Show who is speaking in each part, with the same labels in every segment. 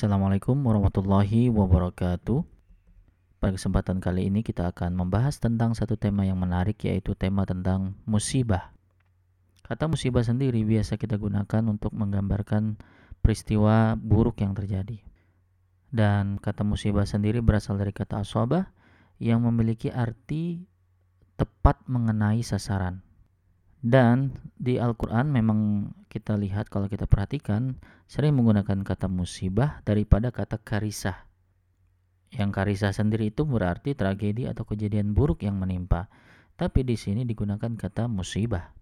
Speaker 1: Assalamualaikum warahmatullahi wabarakatuh. Pada kesempatan kali ini kita akan membahas tentang satu tema yang menarik yaitu tema tentang musibah. Kata musibah sendiri biasa kita gunakan untuk menggambarkan peristiwa buruk yang terjadi. Dan kata musibah sendiri berasal dari kata asabah yang memiliki arti tepat mengenai sasaran. Dan di Al-Quran memang kita lihat kalau kita perhatikan sering menggunakan kata musibah daripada kata karisah. Yang karisah sendiri itu berarti tragedi atau kejadian buruk yang menimpa. Tapi di sini digunakan kata musibah.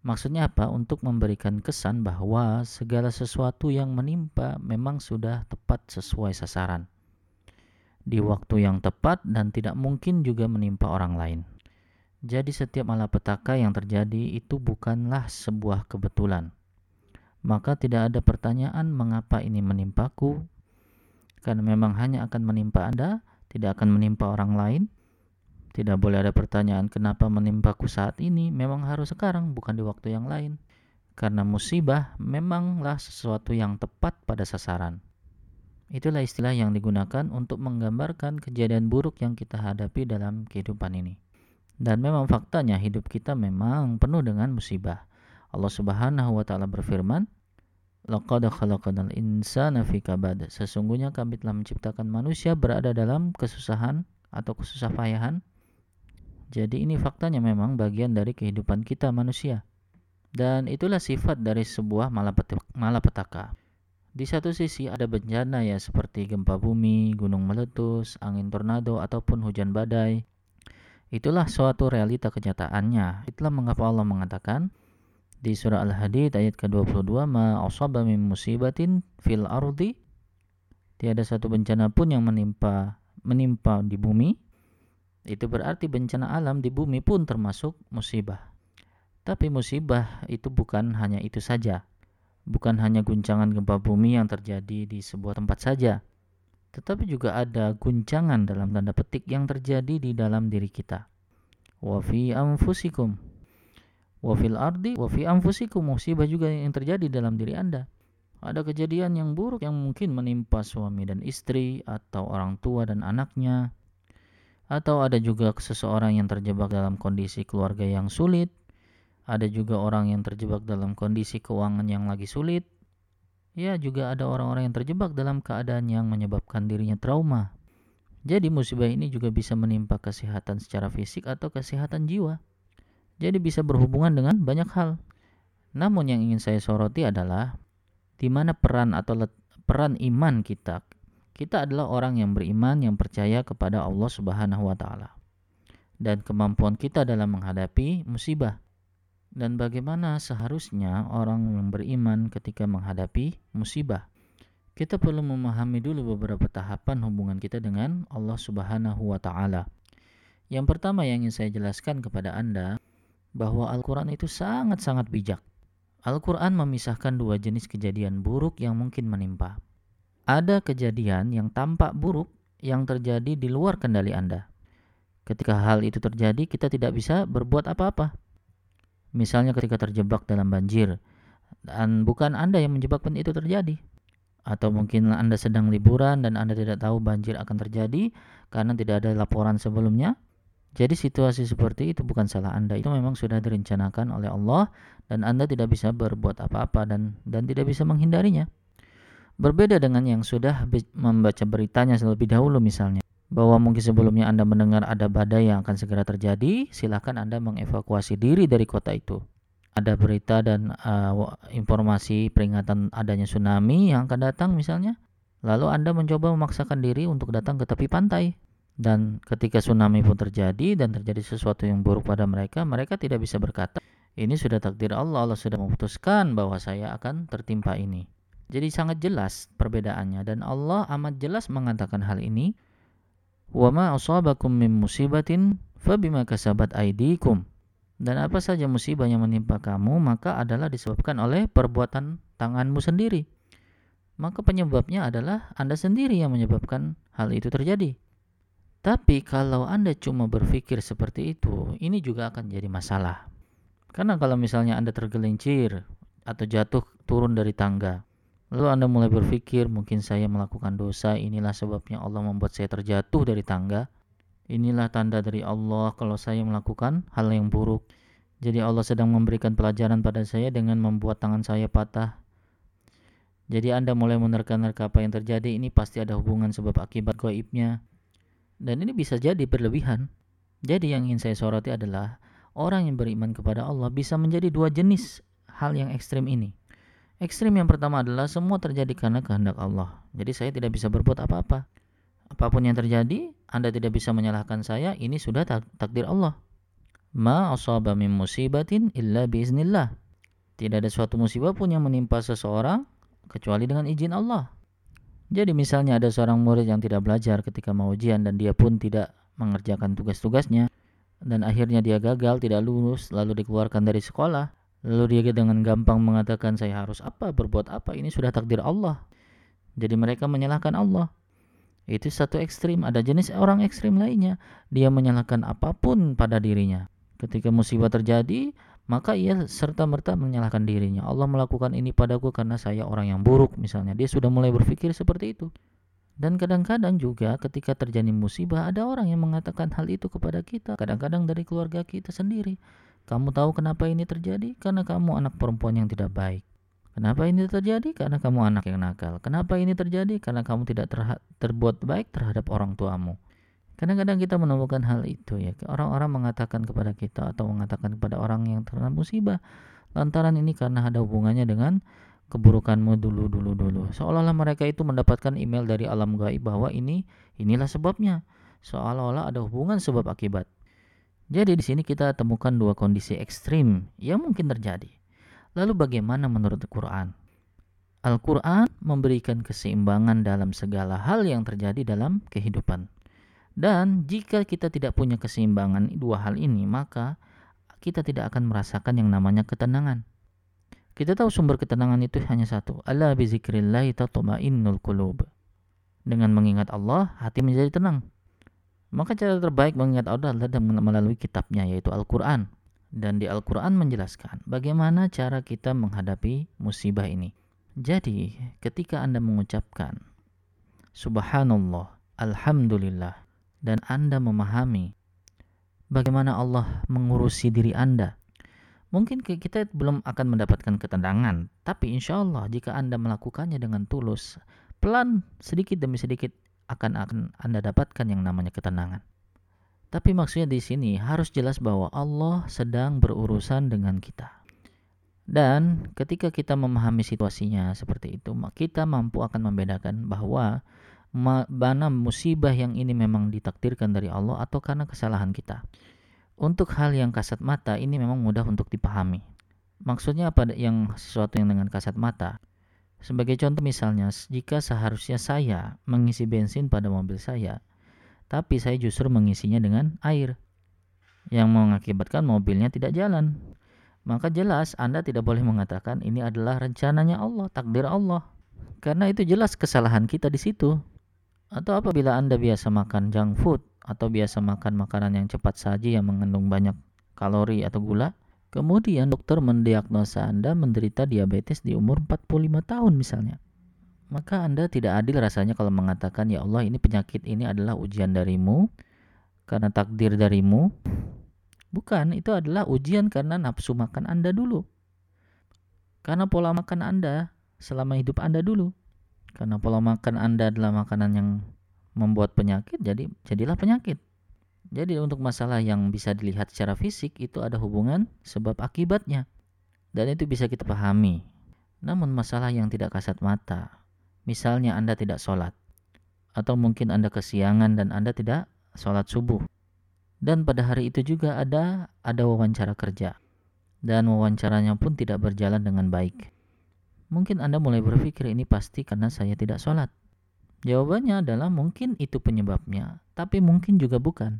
Speaker 1: Maksudnya apa? Untuk memberikan kesan bahwa segala sesuatu yang menimpa memang sudah tepat sesuai sasaran. Di waktu yang tepat dan tidak mungkin juga menimpa orang lain. Jadi setiap malapetaka yang terjadi itu bukanlah sebuah kebetulan. Maka tidak ada pertanyaan mengapa ini menimpaku. Karena memang hanya akan menimpa Anda, tidak akan menimpa orang lain. Tidak boleh ada pertanyaan kenapa menimpaku saat ini, memang harus sekarang, bukan di waktu yang lain. Karena musibah memanglah sesuatu yang tepat pada sasaran. Itulah istilah yang digunakan untuk menggambarkan kejadian buruk yang kita hadapi dalam kehidupan ini. Dan memang faktanya hidup kita memang penuh dengan musibah. Allah Subhanahu wa taala berfirman, "Laqad khalaqnal insana fi kabad." Sesungguhnya kami telah menciptakan manusia berada dalam kesusahan atau kesusah payahan. Jadi ini faktanya memang bagian dari kehidupan kita manusia. Dan itulah sifat dari sebuah malapetaka. Di satu sisi ada bencana ya seperti gempa bumi, gunung meletus, angin tornado ataupun hujan badai Itulah suatu realita kenyataannya. Itulah mengapa Allah mengatakan di surah Al-Hadid ayat ke-22 ma asaba min musibatin fil ardi tiada satu bencana pun yang menimpa menimpa di bumi itu berarti bencana alam di bumi pun termasuk musibah. Tapi musibah itu bukan hanya itu saja. Bukan hanya guncangan gempa bumi yang terjadi di sebuah tempat saja tetapi juga ada guncangan dalam tanda petik yang terjadi di dalam diri kita. Wa fi anfusikum. Ardi wa fi anfusikum musibah juga yang terjadi dalam diri Anda. Ada kejadian yang buruk yang mungkin menimpa suami dan istri atau orang tua dan anaknya. Atau ada juga seseorang yang terjebak dalam kondisi keluarga yang sulit. Ada juga orang yang terjebak dalam kondisi keuangan yang lagi sulit Ya, juga ada orang-orang yang terjebak dalam keadaan yang menyebabkan dirinya trauma. Jadi musibah ini juga bisa menimpa kesehatan secara fisik atau kesehatan jiwa. Jadi bisa berhubungan dengan banyak hal. Namun yang ingin saya soroti adalah di mana peran atau peran iman kita. Kita adalah orang yang beriman yang percaya kepada Allah Subhanahu wa taala. Dan kemampuan kita dalam menghadapi musibah dan bagaimana seharusnya orang yang beriman ketika menghadapi musibah. Kita perlu memahami dulu beberapa tahapan hubungan kita dengan Allah Subhanahu wa taala. Yang pertama yang ingin saya jelaskan kepada Anda bahwa Al-Qur'an itu sangat-sangat bijak. Al-Qur'an memisahkan dua jenis kejadian buruk yang mungkin menimpa. Ada kejadian yang tampak buruk yang terjadi di luar kendali Anda. Ketika hal itu terjadi, kita tidak bisa berbuat apa-apa Misalnya ketika terjebak dalam banjir dan bukan Anda yang menyebabkan itu terjadi. Atau mungkin Anda sedang liburan dan Anda tidak tahu banjir akan terjadi karena tidak ada laporan sebelumnya. Jadi situasi seperti itu bukan salah Anda, itu memang sudah direncanakan oleh Allah dan Anda tidak bisa berbuat apa-apa dan dan tidak bisa menghindarinya. Berbeda dengan yang sudah membaca beritanya terlebih dahulu misalnya bahwa mungkin sebelumnya Anda mendengar ada badai yang akan segera terjadi, silakan Anda mengevakuasi diri dari kota itu. Ada berita dan uh, informasi peringatan adanya tsunami yang akan datang misalnya, lalu Anda mencoba memaksakan diri untuk datang ke tepi pantai. Dan ketika tsunami pun terjadi dan terjadi sesuatu yang buruk pada mereka, mereka tidak bisa berkata, ini sudah takdir Allah, Allah sudah memutuskan bahwa saya akan tertimpa ini. Jadi sangat jelas perbedaannya dan Allah amat jelas mengatakan hal ini Wa ma asabakum min musibatin fabima kasabat aydikum. Dan apa saja musibah yang menimpa kamu maka adalah disebabkan oleh perbuatan tanganmu sendiri. Maka penyebabnya adalah Anda sendiri yang menyebabkan hal itu terjadi. Tapi kalau Anda cuma berpikir seperti itu, ini juga akan jadi masalah. Karena kalau misalnya Anda tergelincir atau jatuh turun dari tangga, Lalu Anda mulai berpikir, mungkin saya melakukan dosa, inilah sebabnya Allah membuat saya terjatuh dari tangga. Inilah tanda dari Allah kalau saya melakukan hal yang buruk. Jadi Allah sedang memberikan pelajaran pada saya dengan membuat tangan saya patah. Jadi Anda mulai menerka-nerka apa yang terjadi, ini pasti ada hubungan sebab akibat goibnya. Dan ini bisa jadi berlebihan. Jadi yang ingin saya soroti adalah orang yang beriman kepada Allah bisa menjadi dua jenis hal yang ekstrim ini. Ekstrim yang pertama adalah semua terjadi karena kehendak Allah. Jadi saya tidak bisa berbuat apa-apa. Apa pun yang terjadi, Anda tidak bisa menyalahkan saya, ini sudah takdir Allah. Ma asaba min musibatin illa biiznillah. Tidak ada suatu musibah pun yang menimpa seseorang kecuali dengan izin Allah. Jadi misalnya ada seorang murid yang tidak belajar ketika mau ujian dan dia pun tidak mengerjakan tugas-tugasnya dan akhirnya dia gagal, tidak lulus, lalu dikeluarkan dari sekolah. Lalu dia dengan gampang mengatakan saya harus apa, berbuat apa, ini sudah takdir Allah. Jadi mereka menyalahkan Allah. Itu satu ekstrim, ada jenis orang ekstrim lainnya. Dia menyalahkan apa pun pada dirinya. Ketika musibah terjadi, maka ia serta-merta menyalahkan dirinya. Allah melakukan ini padaku karena saya orang yang buruk misalnya. Dia sudah mulai berpikir seperti itu. Dan kadang-kadang juga ketika terjadi musibah ada orang yang mengatakan hal itu kepada kita. Kadang-kadang dari keluarga kita sendiri. Kamu tahu kenapa ini terjadi? Karena kamu anak perempuan yang tidak baik. Kenapa ini terjadi? Karena kamu anak yang nakal. Kenapa ini terjadi? Karena kamu tidak terbuat baik terhadap orang tuamu. Kadang-kadang kita menemukan hal itu ya. Orang-orang mengatakan kepada kita atau mengatakan kepada orang yang terkena musibah, lantaran ini karena ada hubungannya dengan keburukanmu dulu dulu dulu. Seolah-olah mereka itu mendapatkan email dari alam gaib bahwa ini inilah sebabnya. Seolah-olah ada hubungan sebab akibat. Jadi di sini kita temukan dua kondisi ekstrim yang mungkin terjadi. Lalu bagaimana menurut Al-Quran? Al-Quran memberikan keseimbangan dalam segala hal yang terjadi dalam kehidupan. Dan jika kita tidak punya keseimbangan dua hal ini, maka kita tidak akan merasakan yang namanya ketenangan. Kita tahu sumber ketenangan itu hanya satu. Allah bizikrillahi tatma'innul qulub. Dengan mengingat Allah, hati menjadi tenang. Maka cara terbaik mengingat Allah adalah melalui kitabnya yaitu Al-Quran. Dan di Al-Quran menjelaskan bagaimana cara kita menghadapi musibah ini. Jadi ketika Anda mengucapkan Subhanallah, Alhamdulillah, dan Anda memahami bagaimana Allah mengurusi diri Anda, mungkin kita belum akan mendapatkan ketenangan, tapi insya Allah jika Anda melakukannya dengan tulus, pelan sedikit demi sedikit akan Anda dapatkan yang namanya ketenangan. Tapi maksudnya di sini harus jelas bahwa Allah sedang berurusan dengan kita. Dan ketika kita memahami situasinya seperti itu, kita mampu akan membedakan bahwa mana musibah yang ini memang ditakdirkan dari Allah atau karena kesalahan kita. Untuk hal yang kasat mata ini memang mudah untuk dipahami. Maksudnya apa yang sesuatu yang dengan kasat mata? Sebagai contoh misalnya, jika seharusnya saya mengisi bensin pada mobil saya, tapi saya justru mengisinya dengan air yang mengakibatkan mobilnya tidak jalan, maka jelas Anda tidak boleh mengatakan ini adalah rencananya Allah, takdir Allah. Karena itu jelas kesalahan kita di situ. Atau apabila Anda biasa makan junk food atau biasa makan makanan yang cepat saji yang mengandung banyak kalori atau gula, Kemudian dokter mendiagnosa Anda menderita diabetes di umur 45 tahun misalnya. Maka Anda tidak adil rasanya kalau mengatakan ya Allah ini penyakit ini adalah ujian darimu karena takdir darimu. Bukan, itu adalah ujian karena nafsu makan Anda dulu. Karena pola makan Anda selama hidup Anda dulu. Karena pola makan Anda adalah makanan yang membuat penyakit, jadi jadilah penyakit. Jadi untuk masalah yang bisa dilihat secara fisik itu ada hubungan sebab akibatnya. Dan itu bisa kita pahami. Namun masalah yang tidak kasat mata, misalnya Anda tidak sholat, atau mungkin Anda kesiangan dan Anda tidak sholat subuh. Dan pada hari itu juga ada ada wawancara kerja. Dan wawancaranya pun tidak berjalan dengan baik. Mungkin Anda mulai berpikir ini pasti karena saya tidak sholat. Jawabannya adalah mungkin itu penyebabnya, tapi mungkin juga bukan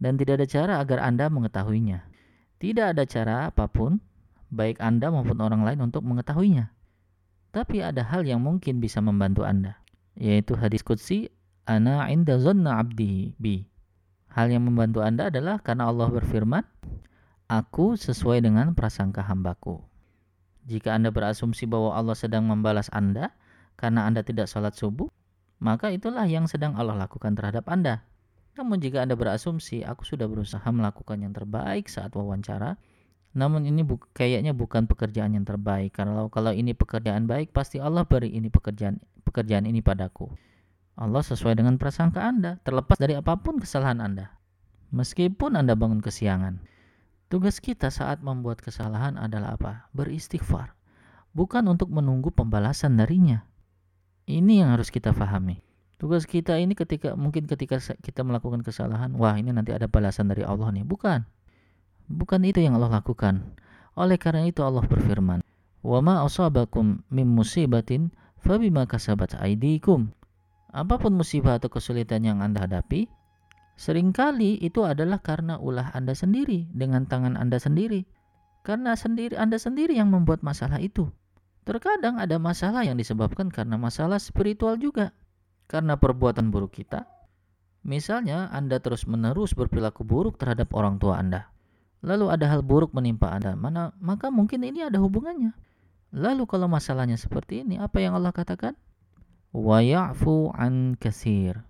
Speaker 1: dan tidak ada cara agar Anda mengetahuinya. Tidak ada cara apa pun, baik Anda maupun orang lain untuk mengetahuinya. Tapi ada hal yang mungkin bisa membantu Anda, yaitu hadis Qudsi, Ana inda zonna abdi bi. Hal yang membantu Anda adalah karena Allah berfirman, Aku sesuai dengan prasangka hambaku. Jika Anda berasumsi bahwa Allah sedang membalas Anda karena Anda tidak sholat subuh, maka itulah yang sedang Allah lakukan terhadap Anda. Namun jika Anda berasumsi, aku sudah berusaha melakukan yang terbaik saat wawancara, namun ini bu kayaknya bukan pekerjaan yang terbaik. Kalau kalau ini pekerjaan baik, pasti Allah beri ini pekerjaan pekerjaan ini padaku. Allah sesuai dengan prasangka Anda, terlepas dari apa pun kesalahan Anda. Meskipun Anda bangun kesiangan. Tugas kita saat membuat kesalahan adalah apa? Beristighfar. Bukan untuk menunggu pembalasan darinya. Ini yang harus kita pahami. Tugas kita ini ketika mungkin ketika kita melakukan kesalahan, wah ini nanti ada balasan dari Allah nih. Bukan. Bukan itu yang Allah lakukan. Oleh karena itu Allah berfirman, "Wa ma asabakum min musibatin fabima kasabat aydikum." Apa pun musibah atau kesulitan yang Anda hadapi, sering kali itu adalah karena ulah Anda sendiri dengan tangan Anda sendiri. Karena sendiri Anda sendiri yang membuat masalah itu. Terkadang ada masalah yang disebabkan karena masalah spiritual juga karena perbuatan buruk kita. Misalnya, Anda terus-menerus berperilaku buruk terhadap orang tua Anda. Lalu ada hal buruk menimpa Anda, mana maka mungkin ini ada hubungannya. Lalu kalau masalahnya seperti ini, apa yang Allah katakan? Wa ya'fu an kasir.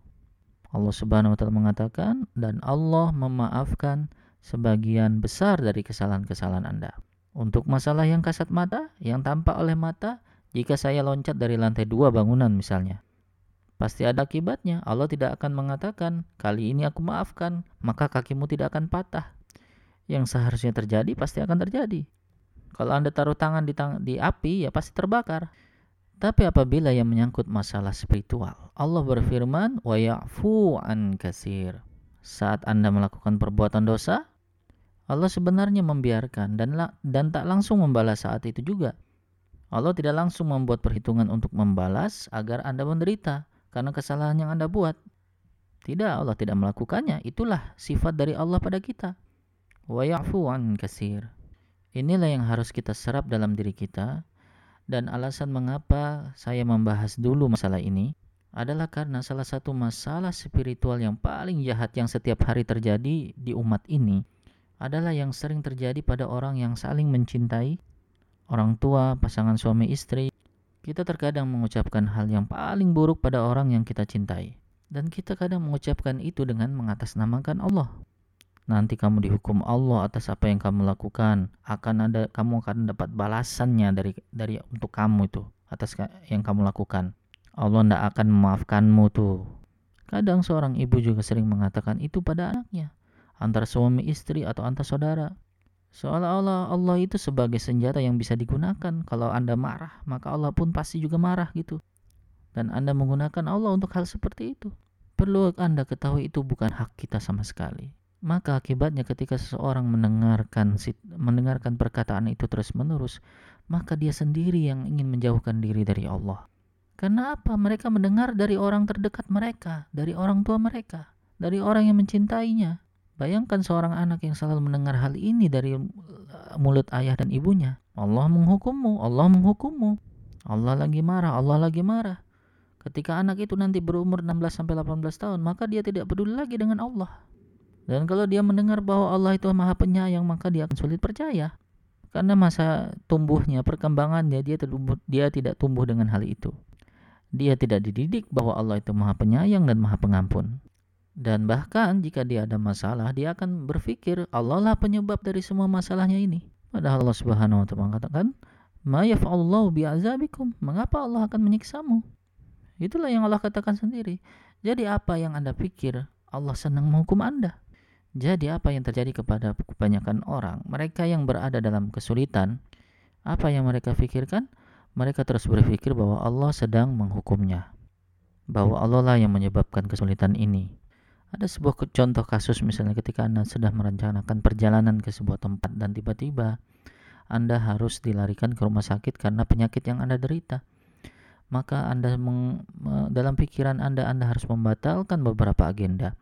Speaker 1: Allah Subhanahu wa taala mengatakan dan Allah memaafkan sebagian besar dari kesalahan-kesalahan Anda. Untuk masalah yang kasat mata, yang tampak oleh mata, jika saya loncat dari lantai dua bangunan misalnya, Pasti ada akibatnya. Allah tidak akan mengatakan, kali ini aku maafkan, maka kakimu tidak akan patah. Yang seharusnya terjadi pasti akan terjadi. Kalau Anda taruh tangan di, tang di api, ya pasti terbakar. Tapi apabila yang menyangkut masalah spiritual, Allah berfirman, wa ya'fu an kasir. Saat Anda melakukan perbuatan dosa, Allah sebenarnya membiarkan dan dan tak langsung membalas saat itu juga. Allah tidak langsung membuat perhitungan untuk membalas agar Anda menderita karena kesalahan yang Anda buat. Tidak, Allah tidak melakukannya. Itulah sifat dari Allah pada kita. Wa ya'fu an kasir. Inilah yang harus kita serap dalam diri kita dan alasan mengapa saya membahas dulu masalah ini adalah karena salah satu masalah spiritual yang paling jahat yang setiap hari terjadi di umat ini adalah yang sering terjadi pada orang yang saling mencintai, orang tua, pasangan suami istri, kita terkadang mengucapkan hal yang paling buruk pada orang yang kita cintai. Dan kita kadang mengucapkan itu dengan mengatasnamakan Allah. Nanti kamu dihukum Allah atas apa yang kamu lakukan. Akan ada kamu akan dapat balasannya dari dari untuk kamu itu atas yang kamu lakukan. Allah tidak akan memaafkanmu tuh. Kadang seorang ibu juga sering mengatakan itu pada anaknya, antara suami istri atau antar saudara. Seolah-olah Allah itu sebagai senjata yang bisa digunakan. Kalau Anda marah, maka Allah pun pasti juga marah gitu. Dan Anda menggunakan Allah untuk hal seperti itu. Perlu Anda ketahui itu bukan hak kita sama sekali. Maka akibatnya ketika seseorang mendengarkan mendengarkan perkataan itu terus-menerus, maka dia sendiri yang ingin menjauhkan diri dari Allah. Karena apa? Mereka mendengar dari orang terdekat mereka, dari orang tua mereka, dari orang yang mencintainya. Bayangkan seorang anak yang selalu mendengar hal ini dari uh, mulut ayah dan ibunya. Allah menghukummu, Allah menghukummu. Allah lagi marah, Allah lagi marah. Ketika anak itu nanti berumur 16 sampai 18 tahun, maka dia tidak peduli lagi dengan Allah. Dan kalau dia mendengar bahwa Allah itu Maha Penyayang, maka dia akan sulit percaya. Karena masa tumbuhnya, perkembangannya dia tumbuh, dia tidak tumbuh dengan hal itu. Dia tidak dididik bahwa Allah itu Maha Penyayang dan Maha Pengampun. Dan bahkan jika dia ada masalah, dia akan berpikir Allah lah penyebab dari semua masalahnya ini. Padahal Allah Subhanahu wa taala mengatakan, "Ma yaf'alullahu bi'azabikum?" Mengapa Allah akan menyiksamu? Itulah yang Allah katakan sendiri. Jadi apa yang Anda pikir Allah senang menghukum Anda? Jadi apa yang terjadi kepada kebanyakan orang, mereka yang berada dalam kesulitan, apa yang mereka pikirkan? Mereka terus berpikir bahwa Allah sedang menghukumnya. Bahwa Allah lah yang menyebabkan kesulitan ini. Ada sebuah contoh kasus misalnya ketika Anda sudah merencanakan perjalanan ke sebuah tempat dan tiba-tiba Anda harus dilarikan ke rumah sakit karena penyakit yang Anda derita. Maka Anda meng, dalam pikiran Anda Anda harus membatalkan beberapa agenda.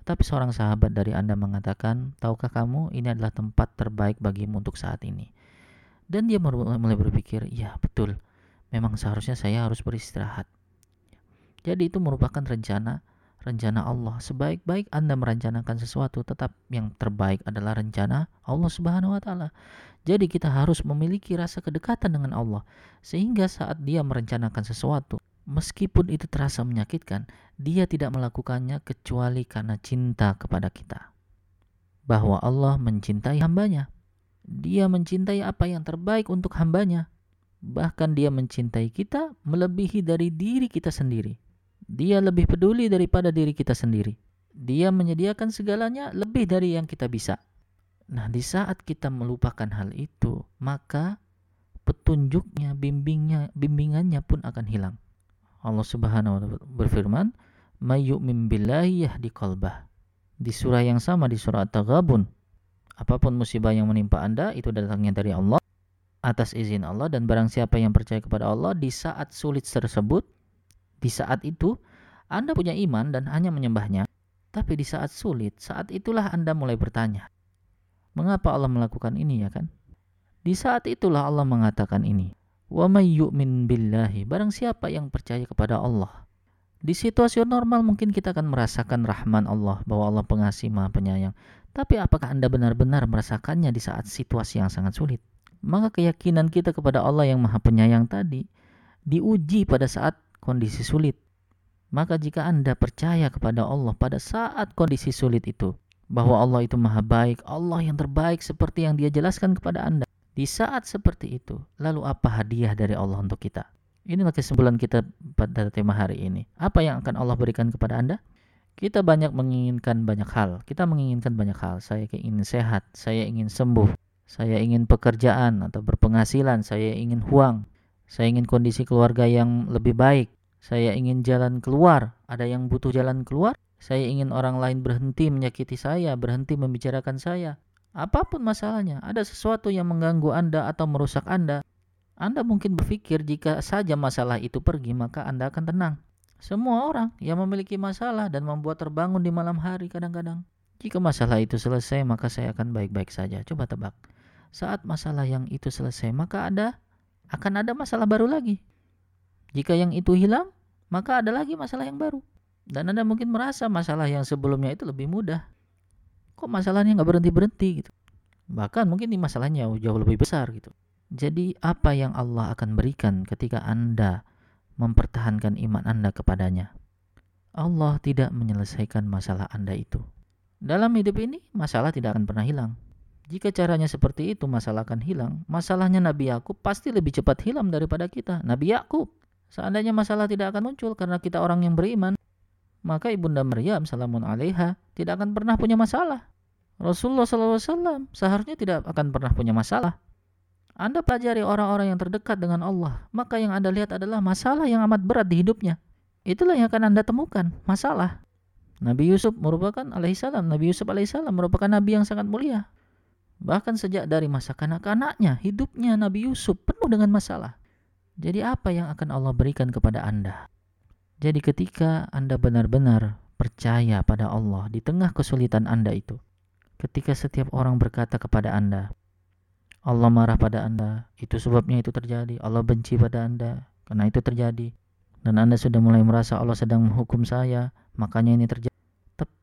Speaker 1: Tetapi seorang sahabat dari Anda mengatakan, "Tahukah kamu ini adalah tempat terbaik bagimu untuk saat ini?" Dan dia mulai berpikir, "Ya, betul. Memang seharusnya saya harus beristirahat." Jadi itu merupakan rencana rencana Allah. Sebaik-baik Anda merencanakan sesuatu, tetap yang terbaik adalah rencana Allah Subhanahu wa taala. Jadi kita harus memiliki rasa kedekatan dengan Allah sehingga saat dia merencanakan sesuatu, meskipun itu terasa menyakitkan, dia tidak melakukannya kecuali karena cinta kepada kita. Bahwa Allah mencintai hambanya. Dia mencintai apa yang terbaik untuk hambanya. Bahkan dia mencintai kita melebihi dari diri kita sendiri. Dia lebih peduli daripada diri kita sendiri. Dia menyediakan segalanya lebih dari yang kita bisa. Nah, di saat kita melupakan hal itu, maka petunjuknya, bimbingnya, bimbingannya pun akan hilang. Allah Subhanahu wa taala berfirman, "May yu'min billahi yahdi qalbah." Di surah yang sama di surah At-Taghabun, apa pun musibah yang menimpa Anda itu datangnya dari Allah atas izin Allah dan barang siapa yang percaya kepada Allah di saat sulit tersebut, di saat itu Anda punya iman dan hanya menyembahnya, tapi di saat sulit, saat itulah Anda mulai bertanya, Mengapa Allah melakukan ini ya kan? Di saat itulah Allah mengatakan ini. Wa may yu'min billahi. Barang siapa yang percaya kepada Allah. Di situasi normal mungkin kita akan merasakan rahman Allah bahwa Allah pengasih maha penyayang. Tapi apakah Anda benar-benar merasakannya di saat situasi yang sangat sulit? Maka keyakinan kita kepada Allah yang maha penyayang tadi diuji pada saat kondisi sulit. Maka jika Anda percaya kepada Allah pada saat kondisi sulit itu, bahwa Allah itu maha baik, Allah yang terbaik seperti yang dia jelaskan kepada Anda. Di saat seperti itu, lalu apa hadiah dari Allah untuk kita? Inilah kesimpulan kita pada tema hari ini. Apa yang akan Allah berikan kepada Anda? Kita banyak menginginkan banyak hal. Kita menginginkan banyak hal. Saya ingin sehat, saya ingin sembuh, saya ingin pekerjaan atau berpenghasilan, saya ingin uang, saya ingin kondisi keluarga yang lebih baik, saya ingin jalan keluar. Ada yang butuh jalan keluar, saya ingin orang lain berhenti menyakiti saya, berhenti membicarakan saya. Apa pun masalahnya, ada sesuatu yang mengganggu Anda atau merusak Anda. Anda mungkin berpikir jika saja masalah itu pergi, maka Anda akan tenang. Semua orang yang memiliki masalah dan membuat terbangun di malam hari kadang-kadang. Jika masalah itu selesai, maka saya akan baik-baik saja. Coba tebak. Saat masalah yang itu selesai, maka ada akan ada masalah baru lagi. Jika yang itu hilang, maka ada lagi masalah yang baru. Dan Anda mungkin merasa masalah yang sebelumnya itu lebih mudah. Kok masalahnya nggak berhenti-berhenti gitu. Bahkan mungkin ini masalahnya jauh lebih besar gitu. Jadi apa yang Allah akan berikan ketika Anda mempertahankan iman Anda kepadanya? Allah tidak menyelesaikan masalah Anda itu. Dalam hidup ini, masalah tidak akan pernah hilang. Jika caranya seperti itu, masalah akan hilang. Masalahnya Nabi Yakub pasti lebih cepat hilang daripada kita. Nabi Yakub, seandainya masalah tidak akan muncul karena kita orang yang beriman, maka ibunda Maryam salamun alaiha tidak akan pernah punya masalah. Rasulullah SAW seharusnya tidak akan pernah punya masalah. Anda pelajari orang-orang yang terdekat dengan Allah, maka yang Anda lihat adalah masalah yang amat berat di hidupnya. Itulah yang akan Anda temukan, masalah. Nabi Yusuf merupakan alaihissalam, Nabi Yusuf alaihissalam merupakan nabi yang sangat mulia. Bahkan sejak dari masa kanak-kanaknya, hidupnya Nabi Yusuf penuh dengan masalah. Jadi apa yang akan Allah berikan kepada Anda? Jadi ketika Anda benar-benar percaya pada Allah di tengah kesulitan Anda itu, ketika setiap orang berkata kepada Anda, Allah marah pada Anda, itu sebabnya itu terjadi, Allah benci pada Anda, karena itu terjadi, dan Anda sudah mulai merasa Allah sedang menghukum saya, makanya ini terjadi.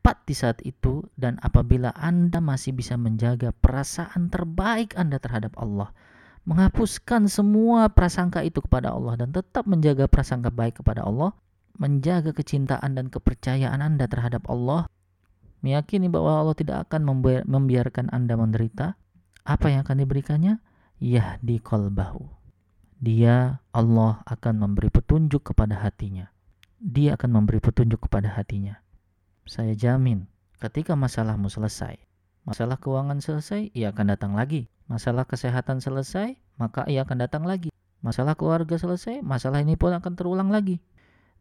Speaker 1: Tepat di saat itu dan apabila Anda masih bisa menjaga perasaan terbaik Anda terhadap Allah, menghapuskan semua prasangka itu kepada Allah dan tetap menjaga prasangka baik kepada Allah, menjaga kecintaan dan kepercayaan Anda terhadap Allah, meyakini bahwa Allah tidak akan membiarkan Anda menderita, apa yang akan diberikannya? Yahdi qalbahu. Dia Allah akan memberi petunjuk kepada hatinya. Dia akan memberi petunjuk kepada hatinya. Saya jamin ketika masalahmu selesai, masalah keuangan selesai, ia akan datang lagi. Masalah kesehatan selesai, maka ia akan datang lagi. Masalah keluarga selesai, masalah ini pun akan terulang lagi.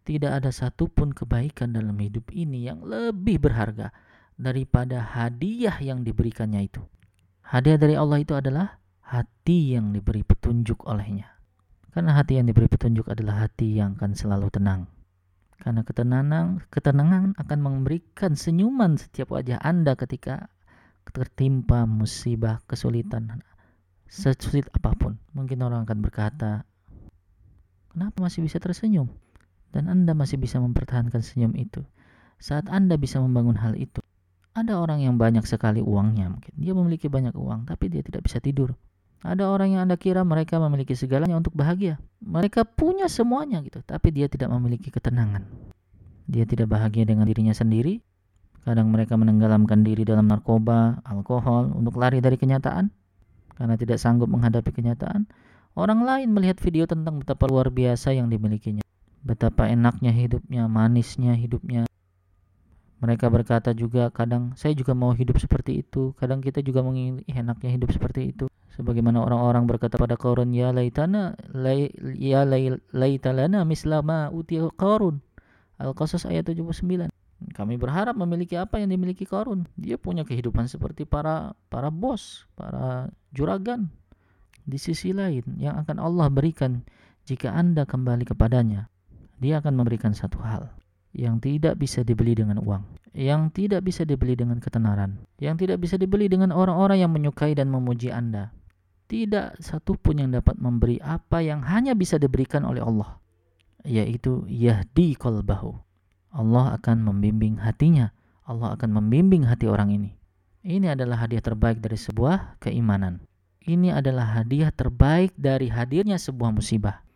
Speaker 1: Tidak ada satupun kebaikan dalam hidup ini yang lebih berharga daripada hadiah yang diberikannya itu. Hadiah dari Allah itu adalah hati yang diberi petunjuk olehnya. Karena hati yang diberi petunjuk adalah hati yang akan selalu tenang. Karena ketenangan, ketenangan akan memberikan senyuman setiap wajah Anda ketika tertimpa musibah, kesulitan, sesulit apa pun. Mungkin orang akan berkata, kenapa masih bisa tersenyum? dan Anda masih bisa mempertahankan senyum itu. saat Anda bisa membangun hal itu. Ada orang yang banyak sekali uangnya mungkin. Dia memiliki banyak uang tapi dia tidak bisa tidur. Ada orang yang Anda kira mereka memiliki segalanya untuk bahagia. Mereka punya semuanya gitu, tapi dia tidak memiliki ketenangan. Dia tidak bahagia dengan dirinya sendiri. Kadang mereka menenggelamkan diri dalam narkoba, alkohol untuk lari dari kenyataan karena tidak sanggup menghadapi kenyataan. Orang lain melihat video tentang betapa luar biasa yang dimilikinya. Betapa enaknya hidupnya, manisnya hidupnya, mereka berkata juga kadang saya juga mau hidup seperti itu. Kadang kita juga menginginkan enaknya hidup seperti itu. Sebagaimana orang-orang berkata pada Qarun ya laitana lay, ya lay, laitalana mislama uti Qarun. Al-Qasas ayat 79. Kami berharap memiliki apa yang dimiliki Qarun. Dia punya kehidupan seperti para para bos, para juragan. Di sisi lain yang akan Allah berikan jika Anda kembali kepadanya, dia akan memberikan satu hal yang tidak bisa dibeli dengan uang, yang tidak bisa dibeli dengan ketenaran, yang tidak bisa dibeli dengan orang-orang yang menyukai dan memuji Anda. Tidak satu pun yang dapat memberi apa yang hanya bisa diberikan oleh Allah, yaitu yahdi kolbahu. Allah akan membimbing hatinya. Allah akan membimbing hati orang ini. Ini adalah hadiah terbaik dari sebuah keimanan. Ini adalah hadiah terbaik dari hadirnya sebuah musibah.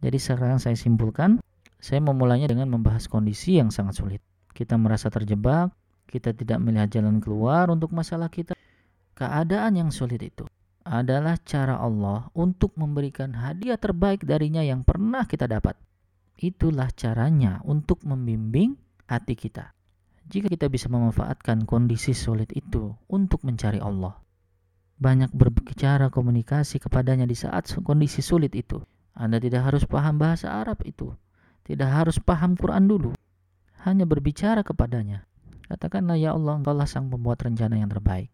Speaker 1: Jadi sekarang saya simpulkan, saya memulainya dengan membahas kondisi yang sangat sulit. Kita merasa terjebak, kita tidak melihat jalan keluar untuk masalah kita. Keadaan yang sulit itu adalah cara Allah untuk memberikan hadiah terbaik darinya yang pernah kita dapat. Itulah caranya untuk membimbing hati kita. Jika kita bisa memanfaatkan kondisi sulit itu untuk mencari Allah, banyak berbicara komunikasi kepadanya di saat kondisi sulit itu. Anda tidak harus paham bahasa Arab itu. Tidak harus paham Quran dulu. Hanya berbicara kepadanya. Katakanlah ya Allah engkaulah sang pembuat rencana yang terbaik.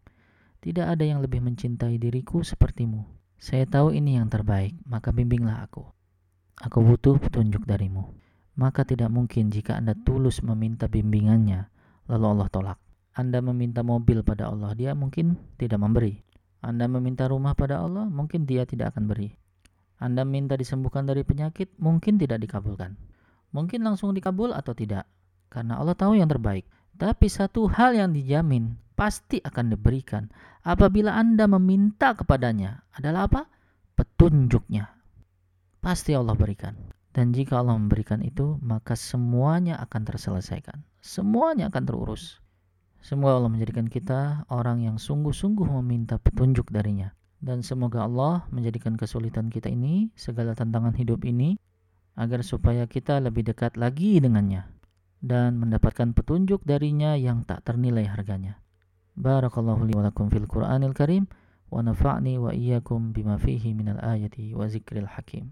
Speaker 1: Tidak ada yang lebih mencintai diriku sepertimu. Saya tahu ini yang terbaik, maka bimbinglah aku. Aku butuh petunjuk darimu. Maka tidak mungkin jika Anda tulus meminta bimbingannya, lalu Allah tolak. Anda meminta mobil pada Allah, dia mungkin tidak memberi. Anda meminta rumah pada Allah, mungkin dia tidak akan beri. Anda minta disembuhkan dari penyakit, mungkin tidak dikabulkan. Mungkin langsung dikabul atau tidak, karena Allah tahu yang terbaik. Tapi satu hal yang dijamin pasti akan diberikan apabila Anda meminta kepadanya adalah apa? Petunjuknya. Pasti Allah berikan. Dan jika Allah memberikan itu, maka semuanya akan terselesaikan. Semuanya akan terurus. Semoga Allah menjadikan kita orang yang sungguh-sungguh meminta petunjuk darinya. Dan semoga Allah menjadikan kesulitan kita ini, segala tantangan hidup ini, agar supaya kita lebih dekat lagi dengannya dan mendapatkan petunjuk darinya yang tak ternilai harganya. بارك الله لي ولكم في القرآن الكريم ونفعني وإياكم بما فيه من الآية وذكر الحكيم.